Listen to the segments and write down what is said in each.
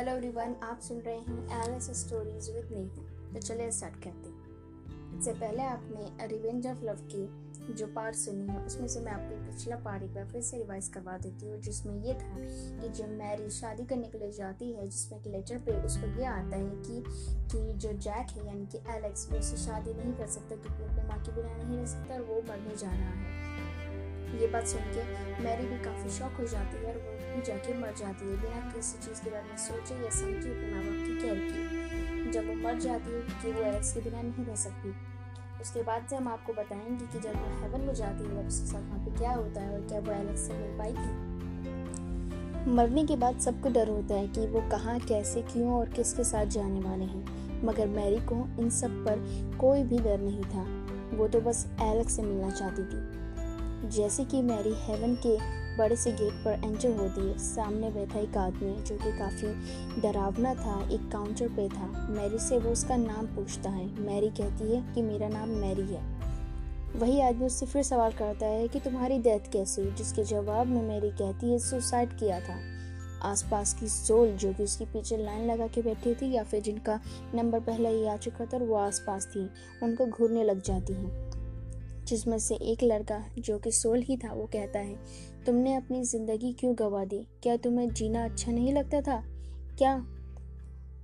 Hello everyone आप सुन रहे हैं एलिस स्टोरीज विद मी तो चलिए स्टार्ट करते हैं। इससे पहले आपने रिवेंज ऑफ़ लव की जो पार्ट सुनी है, उसमें से मैं आपको पिछला पार्ट एक बार फिर से रिवाइज करवा देती हूँ, जिसमें ये था कि जब मैरी शादी करने के लिए जाती है, जिसमें कि लेटर पे उसको ये आता है कि कि जो जैक है, यानी कि एलेक्स वो उससे शादी नहीं कर सकता, क्योंकि अपने माँ के बिना नहीं रह सकता और वो मरने जा रहा है। ये बात सुन के मैरी भी काफ़ी शौक हो जाती है और वो भी जाके मर जाती है बिना किसी चीज़ के बारे में सोचे या समझे अपने माँ बाप की केयर की। जब वो मर जाती है कि वो एलेक्स के बिना नहीं रह सकती। उसके बाद से हम आपको बताएँगे कि जब वो हेवन में जाती है उसके साथ वहाँ पे क्या होता है और क्या वो एलेक्स से मिल थी मरने के बाद सबको डर होता है कि वो कहाँ, कैसे, क्यों और किसके साथ जाने वाले हैं। मगर मैरी को इन सब पर कोई भी डर नहीं था। वो तो बस एलेक्स से मिलना चाहती थी। जैसे कि मैरी हेवन के बड़े से गेट पर एंटर होती है। सामने बैठा एक आदमी जो कि काफ़ी डरावना था, एक काउंटर पे था। मैरी से वो उसका नाम पूछता है। मैरी कहती है कि मेरा नाम मैरी है। वही आदमी उससे फिर सवाल करता है कि तुम्हारी डेथ कैसी हुई? जिसके जवाब में मैरी कहती है, सुसाइड किया था। आसपास की सोल जो कि उसके पीछे लाइन लगा के बैठी थी या फिर जिनका नंबर पहले ही आ चुका था, वो आसपास थी। उनको घूरने लग जाती हैं। जिसमें से एक लड़का, जो कि सोल ही था, वो कहता है, तुमने अपनी ज़िंदगी क्यों गवा दी? क्या तुम्हें जीना अच्छा नहीं लगता था? क्या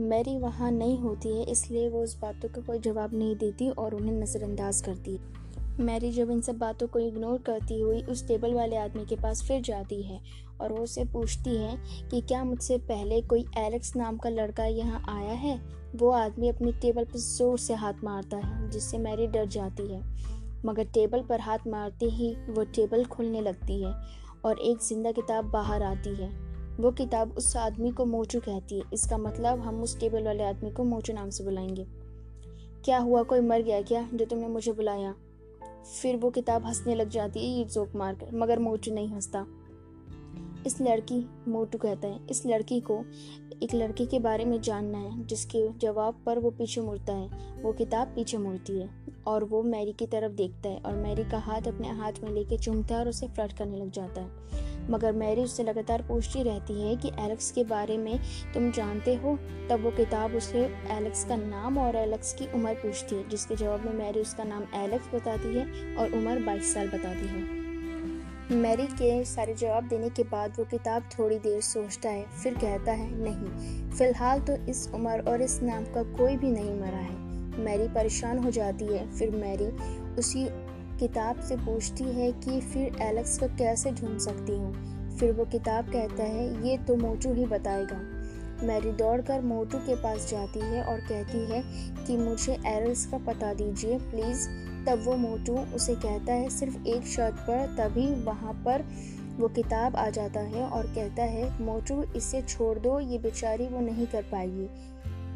मैरी वहाँ नहीं होती है, इसलिए वो उस बातों का कोई जवाब नहीं देती और उन्हें नज़रअंदाज करती मैरी जब इन सब बातों को इग्नोर करती हुई उस टेबल वाले आदमी के पास फिर जाती है और वो उसे पूछती है कि क्या मुझसे पहले कोई एलेक्स नाम का लड़का यहाँ आया है? वो आदमी अपनी टेबल पर ज़ोर से हाथ मारता है, जिससे मैरी डर जाती है। मगर टेबल पर हाथ मारते ही वो टेबल खुलने लगती है और एक ज़िंदा किताब बाहर आती है। वो किताब उस आदमी को मोचू कहती है। इसका मतलब हम उस टेबल वाले आदमी को मोचू नाम से बुलाएँगे। क्या हुआ? कोई मर गया क्या जो तुमने मुझे बुलाया? फिर वो किताब हंसने लग जाती है ये जोक मारकर, मगर मोचू नहीं हंसता। इस लड़की, मोटू कहता है, इस लड़की को एक लड़के के बारे में जानना है, जिसके जवाब पर वो पीछे मुड़ता है। वो किताब पीछे मुड़ती है और वो मैरी की तरफ़ देखता है और मैरी का हाथ अपने हाथ में लेके चूमता है और उसे फ्लर्ट करने लग जाता है। मगर मैरी उससे लगातार पूछती रहती है कि एलेक्स के बारे में तुम जानते हो? तब वो किताब उसे एलेक्स का नाम और एलेक्स की उम्र पूछती है, जिसके जवाब में मैरी उसका नाम एलेक्स बताती है और उम्र बाईस साल बताती है। मैरी के सारे जवाब देने के बाद वो किताब थोड़ी देर सोचता है, फिर कहता है, नहीं, फ़िलहाल तो इस उम्र और इस नाम का कोई भी नहीं मरा है। मैरी परेशान हो जाती है, फिर मैरी उसी किताब से पूछती है कि फिर एलेक्स को कैसे ढूंढ सकती हूँ? फिर वो किताब कहता है, ये तो मोटू ही बताएगा। मैरी दौड़कर मोटू के पास जाती है और कहती है कि मुझे एलेक्स का पता दीजिए, प्लीज़। तब वो मोटू उसे कहता है, सिर्फ़ एक शर्त पर, तभी वहाँ पर वो किताब आ जाता है। और कहता है, मोटू, इसे छोड़ दो, ये बेचारी वो नहीं कर पाएगी।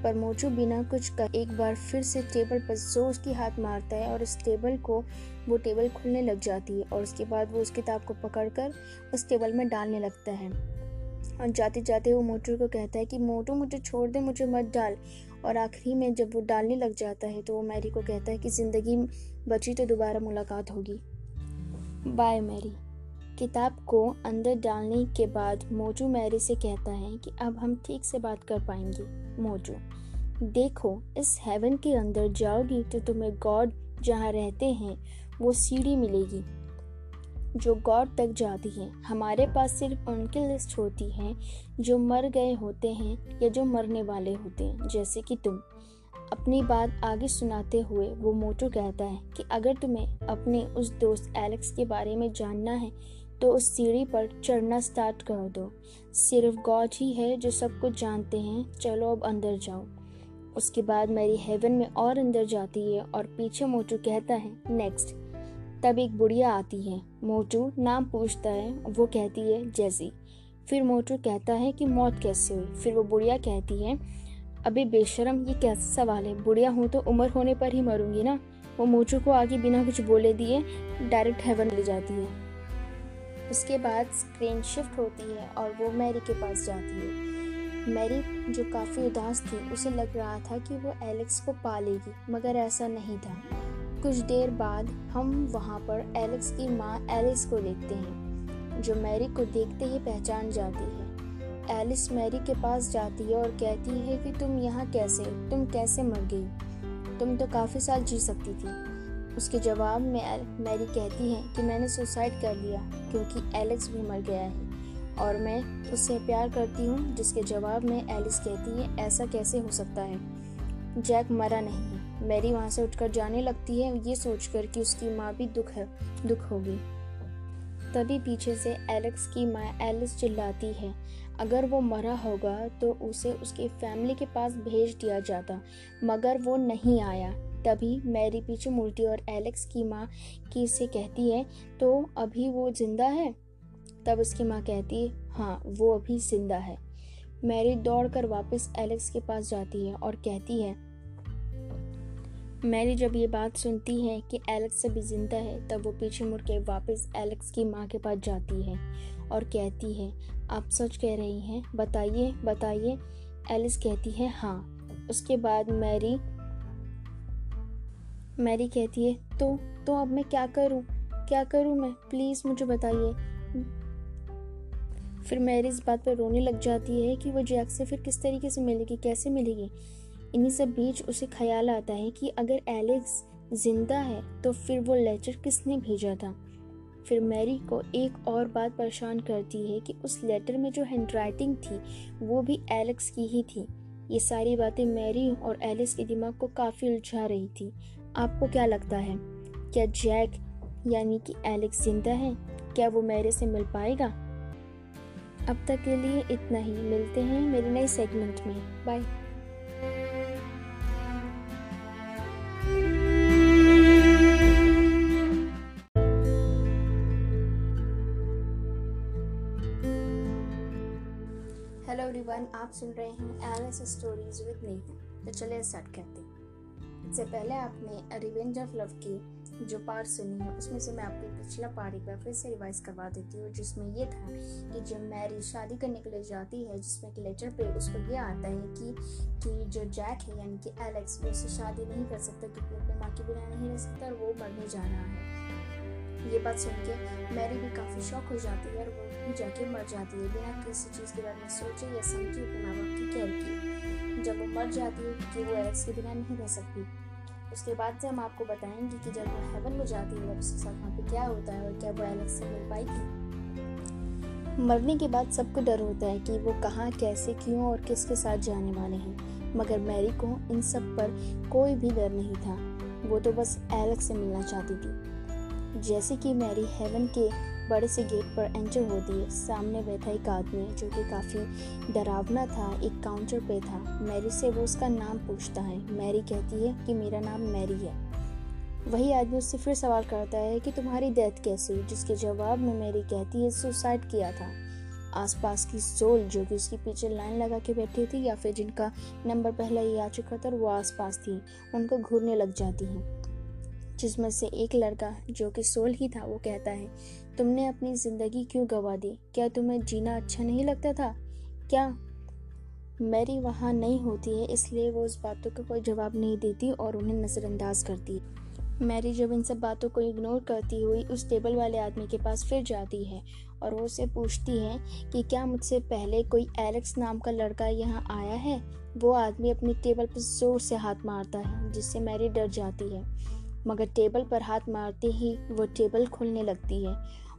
पर मोचू बिना कुछ कर एक बार फिर से टेबल पर ज़ोर की हाथ मारता है और उस टेबल को, वो टेबल खुलने लग जाती है और उसके बाद वो उस किताब को पकड़कर उस टेबल में डालने लगता है। और जाते जाते वो मोटू को कहता है कि, मोटू, मुझे छोड़ दे, मुझे मत डाल। और आखिरी में जब वो डालने लग जाता है तो वो मैरी को कहता है कि ज़िंदगी बची तो दोबारा मुलाकात होगी। Bye Mary. किताब को अंदर डालने के बाद मोजू मैरी से कहता है कि अब हम ठीक से बात कर पाएँगे। मोजू, देखो, इस हेवन के अंदर जाओगी तो तुम्हें गॉड जहाँ रहते हैं, वो सीढ़ी मिलेगी। जो गॉड तक जाती है। हमारे पास सिर्फ़ उनकी लिस्ट होती है, जो मर गए होते हैं या जो मरने वाले होते हैं, जैसे कि तुम। अपनी बात आगे सुनाते हुए वो मोटू कहता है कि अगर तुम्हें अपने उस दोस्त एलेक्स के बारे में जानना है तो उस सीढ़ी पर चढ़ना स्टार्ट कर दो। सिर्फ़ गॉड ही है जो सब कुछ जानते हैं। चलो अब अंदर जाओ। उसके बाद मेरी हेवन में और अंदर जाती है और पीछे मोटू कहता है, नेक्स्ट। तब एक बुढ़िया आती है। मोटू नाम पूछता है, वो कहती है, जैसी। फिर मोटू कहता है कि मौत कैसे हुई? फिर वो बुढ़िया कहती है अभी बेशरम, ये कैसा सवाल है? बुढ़िया हूँ तो उम्र होने पर ही मरूँगी ना? वो मोचू को आगे बिना कुछ बोले दिए डायरेक्ट हेवन ले जाती है। उसके बाद स्क्रीन शिफ्ट होती है और वो मैरी के पास जाती है। मैरी, जो काफ़ी उदास थी, उसे लग रहा था कि वो एलेक्स को पालेगी, मगर ऐसा नहीं था। कुछ देर बाद हम वहाँ पर एलेक्स की माँ एलिस को देखते हैं, जो मैरी को देखते ही पहचान जाती है। एलिस मैरी के पास जाती है और कहती है कि तुम यहाँ कैसे, तुम कैसे मर गई? तुम तो काफ़ी साल जी सकती थी। उसके जवाब में मैरी कहती है कि मैंने सुसाइड कर लिया, क्योंकि एलेक्स भी मर गया है। और मैं उससे प्यार करती हूँ, जिसके जवाब में एलिस कहती है, ऐसा कैसे हो सकता है? जैक मरा नहीं। है मैरी वहाँ से उठकर जाने लगती है, ये सोचकर कि उसकी माँ भी दुख है, दुख होगी। तभी पीछे से एलेक्स की माँ एलिस चिल्लाती है, अगर वो मरा होगा तो उसे उसकी फैमिली के पास भेज दिया जाता, मगर वो नहीं आया। तभी मैरी पीछे मुड़ती और एलेक्स की माँ की से कहती है तो अभी वो ज़िंदा है? तब उसकी माँ कहती है हाँ वो अभी ज़िंदा है। मैरी दौड़कर वापस एलेक्स के पास जाती है और कहती है मैरी जब ये बात सुनती है कि एलेक्स अभी ज़िंदा है, तब वो पीछे मुड़ के वापस एलेक्स की माँ के पास जाती है और कहती है, आप सच कह रही हैं? बताइए बताइए। एलिस कहती है हाँ। उसके बाद मैरी मैरी कहती है तो तो अब मैं क्या करूँ? क्या करूँ मैं? प्लीज़ मुझे बताइए। फिर मैरी इस बात पर रोने लग जाती है कि वो जैक से फिर किस तरीके से मिलेगी, कैसे मिलेगी? इन्हीं सब बीच उसे ख्याल आता है कि अगर एलेक्स ज़िंदा है तो फिर वो लेटर किसने भेजा था? फिर मैरी को एक और बात परेशान करती है कि उस लेटर में जो हैंडराइटिंग थी, वो भी एलेक्स की ही थी। ये सारी बातें मैरी और एलिस के दिमाग को काफ़ी उलझा रही थी। आपको क्या लगता है? क्या जैक यानी कि एलेक्स ज़िंदा है? क्या वो मैरी से मिल पाएगा? अब तक के लिए इतना ही। मिलते हैं मेरे नए सेगमेंट में। बाय एवरीवन आप सुन रहे हैं L S stories with me तो चलिए स्टार्ट करते हैं। इससे पहले आपने रिवेंज ऑफ़ लव की जो पार्ट सुनी है, उसमें से मैं आपको पिछला पार्ट एक बार फिर से रिवाइज करवा देती हूँ, जिसमें ये था कि जब मैरी शादी करने के लिए जाती है, जिसमें एक लेटर पे उसको ये आता है कि कि जो जैक है, यानी कि एलेक्स वो उससे शादी नहीं कर सकता, क्योंकि अपने माँ के बिना नहीं रह सकता और वो मरने जा रहा है। ये बात सुन के मैरी भी काफ़ी शौक हो जाती है और वो भी जाके मर जाती है। बिना किसी चीज़ के बारे में सोचे या समझे अपने माँ बाप की केयर की जब वो मर जाती है कि वो एलेक्स के बिना नहीं रह सकती। उसके बाद से हम आपको बताएँगे कि जब वो हेवन में जाती है उसके साथ वहाँ पे क्या होता है और क्या वो एलेक्स से मिल पाएगी। मरने के बाद सबको डर होता है कि वो कहाँ, कैसे, क्यों और किसके साथ जाने वाले हैं। मगर मैरी को इन सब पर कोई भी डर नहीं था। वो तो बस एलेक्स से मिलना चाहती थी। जैसे कि मैरी हेवन के बड़े से गेट पर एंटर होती है। सामने बैठा एक आदमी जो कि काफ़ी डरावना था, एक काउंटर पे था। मैरी से वो उसका नाम पूछता है। मैरी कहती है कि मेरा नाम मैरी है। वही आदमी उससे फिर सवाल करता है कि तुम्हारी डेथ कैसी हुई? जिसके जवाब में मैरी कहती है, सुसाइड किया था। आसपास की सोल जो कि उसके पीछे लाइन लगा के बैठी थी या फिर जिनका नंबर पहले ही आ चुका था और वो आसपास थी। उनको घूरने लग जाती हैं। जिसमें से एक लड़का, जो कि सोल ही था, वो कहता है, तुमने अपनी ज़िंदगी क्यों गवा दी? क्या तुम्हें जीना अच्छा नहीं लगता था? क्या मैरी वहाँ नहीं होती है, इसलिए वो उस बातों का कोई जवाब नहीं देती और उन्हें नज़रअंदाज करती मैरी जब इन सब बातों को इग्नोर करती हुई उस टेबल वाले आदमी के पास फिर जाती है और वो उसे पूछती है कि क्या मुझसे पहले कोई एलेक्स नाम का लड़का यहाँ आया है? वो आदमी अपनी टेबल पर ज़ोर से हाथ मारता है, जिससे मैरी डर जाती है। मगर टेबल पर हाथ मारते ही वो टेबल खुलने लगती है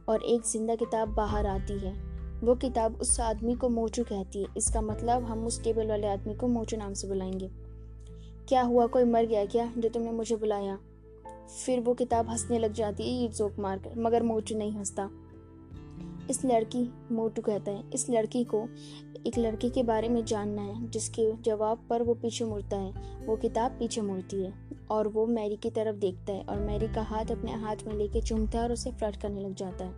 और एक ज़िंदा किताब बाहर आती है। वो किताब उस आदमी को मोचू कहती है। इसका मतलब हम उस टेबल वाले आदमी को मोचू नाम से बुलाएँगे। क्या हुआ? कोई मर गया क्या जो तुमने मुझे बुलाया? फिर वो किताब हंसने लग जाती है, ये जोक मारकर, मगर मोचू नहीं हंसता। इस लड़की, मोटू कहता है, इस लड़की को एक लड़की के बारे में जानना है, जिसके जवाब पर वो पीछे मुड़ता है। वो किताब पीछे मुड़ती है और वो मैरी की तरफ़ देखता है और मैरी का हाथ अपने हाथ में लेके चूमता है और उसे फ्लर्ट करने लग जाता है।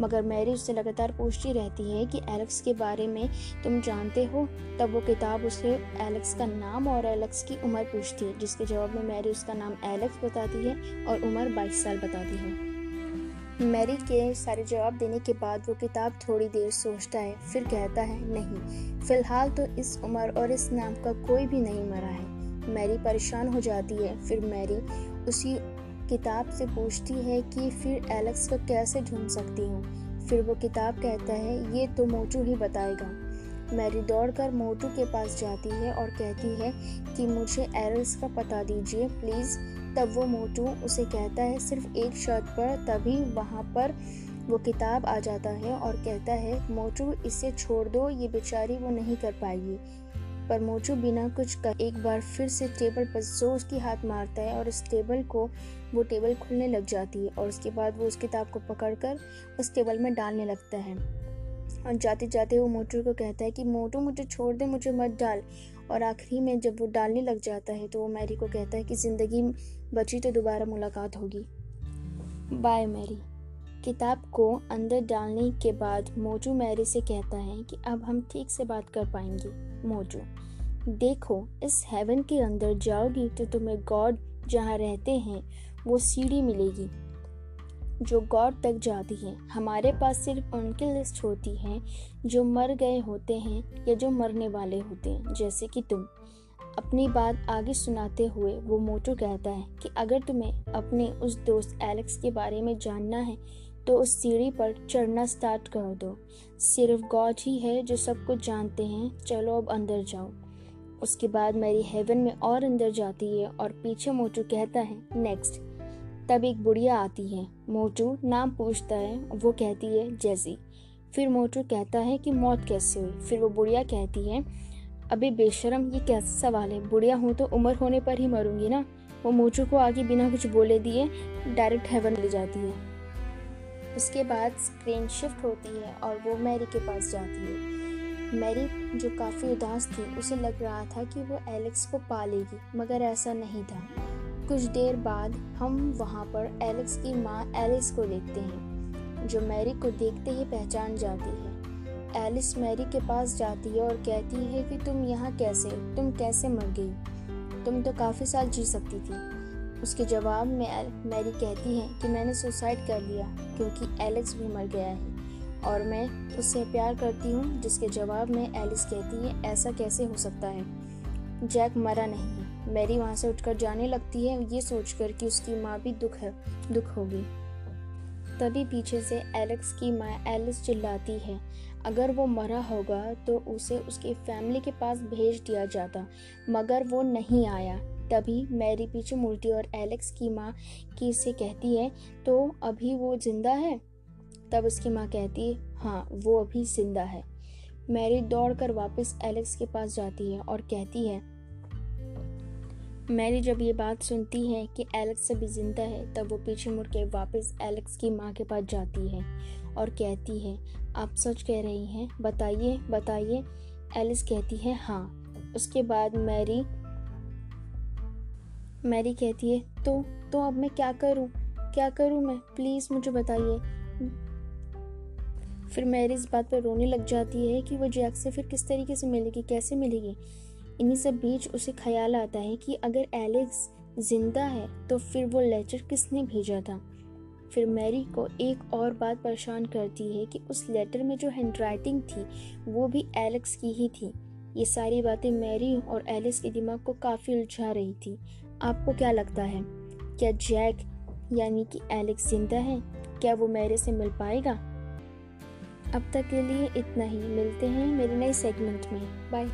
मगर मैरी उससे लगातार पूछती रहती है कि एलेक्स के बारे में तुम जानते हो? तब वो किताब उसे एलेक्स का नाम और एलेक्स की उम्र पूछती है, जिसके जवाब में मैरी उसका नाम एलेक्स बताती है और उम्र बाईस साल बताती है। मैरी के सारे जवाब देने के बाद वो किताब थोड़ी देर सोचता है, फिर कहता है, नहीं, फ़िलहाल तो इस उम्र और इस नाम का कोई भी नहीं मरा है। मैरी परेशान हो जाती है, फिर मैरी उसी किताब से पूछती है कि फिर एलेक्स को कैसे ढूंढ सकती हूँ? फिर वो किताब कहता है, ये तो मोटू ही बताएगा। मैरी दौड़कर मोटू के पास जाती है और कहती है कि, मुझे एलेक्स का पता दीजिए, प्लीज़। तब वो मोटू उसे कहता है, सिर्फ़ एक शर्त पर, तभी वहाँ पर वो किताब आ जाता है। और कहता है, मोटू, इसे छोड़ दो, ये बेचारी वो नहीं कर पाएगी। पर मोचू बिना कुछ कर एक बार फिर से टेबल पर ज़ोर उसकी हाथ मारता है और उस टेबल को, वो टेबल खुलने लग जाती है और उसके बाद वो उस किताब को पकड़कर उस टेबल में डालने लगता है। और जाते जाते वो मोटू को कहता है कि, मोटू, मुझे छोड़ दे, मुझे मत डाल। और आखिरी में जब वो डालने लग जाता है तो वो मैरी को कहता है कि ज़िंदगी बची तो दोबारा मुलाकात होगी। Bye Mary. किताब को अंदर डालने के बाद मोजू मैरी से कहता है कि अब हम ठीक से बात कर पाएँगे। मोजू। देखो, इस हेवन के अंदर जाओगी तो तुम्हें गॉड जहाँ रहते हैं, वो सीढ़ी मिलेगी। जो गॉड तक जाती है। हमारे पास सिर्फ़ उनकी लिस्ट होती है, जो मर गए होते हैं या जो मरने वाले होते हैं, जैसे कि तुम। अपनी बात आगे सुनाते हुए वो मोटू कहता है कि अगर तुम्हें अपने उस दोस्त एलेक्स के बारे में जानना है तो उस सीढ़ी पर चढ़ना स्टार्ट कर दो। सिर्फ़ गॉड ही है जो सब कुछ जानते हैं। चलो अब अंदर जाओ। उसके बाद मेरी हेवन में और अंदर जाती है और पीछे मोटू कहता है, नेक्स्ट। तब एक बुढ़िया आती है। मोटू नाम पूछता है, वो कहती है, जैसी। फिर मोटू कहता है कि, मौत कैसे हुई? फिर वो बुढ़िया कहती है, अभी बेशरम, ये कैसा सवाल है? बुढ़िया हूँ तो उम्र होने पर ही मरूँगी ना? वो मोचू को आगे बिना कुछ बोले दिए डायरेक्ट हेवन ले जाती है। उसके बाद स्क्रीन शिफ्ट होती है और वो मैरी के पास जाती है। मैरी, जो काफ़ी उदास थी, उसे लग रहा था कि वो एलेक्स को पालेगी, मगर ऐसा नहीं था। कुछ देर बाद हम वहाँ पर एलेक्स की माँ एलिस को देखते हैं, जो मैरी को देखते ही पहचान जाती है। एलिस मैरी के पास जाती है और कहती है कि तुम यहाँ कैसे, तुम कैसे मर गई? तुम तो काफ़ी साल जी सकती थी। उसके जवाब में मैरी कहती है कि मैंने सुसाइड कर लिया, क्योंकि एलेक्स भी मर गया है। और मैं उससे प्यार करती हूँ, जिसके जवाब में एलिस कहती है, ऐसा कैसे हो सकता है? जैक मरा नहीं मैरी वहाँ से उठकर जाने लगती है, ये सोचकर कि उसकी माँ भी दुख है, दुख होगी। तभी पीछे से एलेक्स की माँ एलिस चिल्लाती है, अगर वो मरा होगा तो उसे उसकी फैमिली के पास भेज दिया जाता, मगर वो नहीं आया। तभी मैरी पीछे मुड़ती और एलेक्स की माँ की से कहती है तो अभी वो ज़िंदा है? तब उसकी माँ कहती है हाँ वो अभी ज़िंदा है। मैरी दौड़कर वापस एलेक्स के पास जाती है और कहती है मैरी जब ये बात सुनती है कि एलेक्स अभी ज़िंदा है, तब वो पीछे मुड़ के वापस एलेक्स की माँ के पास जाती है और कहती है, आप सच कह रही हैं? बताइए बताइए। एलिस कहती है हाँ। उसके बाद मैरी मैरी कहती है तो तो अब मैं क्या करूँ? क्या करूँ मैं? प्लीज़ मुझे बताइए। फिर मैरी इस बात पर रोने लग जाती है कि वो जैक से फिर किस तरीके से मिलेगी, कैसे मिलेगी? इन्हीं सब बीच उसे ख्याल आता है कि अगर एलेक्स ज़िंदा है तो फिर वो लेटर किसने भेजा था? फिर मैरी को एक और बात परेशान करती है कि उस लेटर में जो हैंडराइटिंग थी, वो भी एलेक्स की ही थी। ये सारी बातें मैरी और एलिस के दिमाग को काफ़ी उलझा रही थी। आपको क्या लगता है? क्या जैक यानी कि एलेक्स ज़िंदा है? क्या वो मैरी से मिल पाएगा? अब तक के लिए इतना ही। मिलते हैं मेरे नए सेगमेंट में। बाय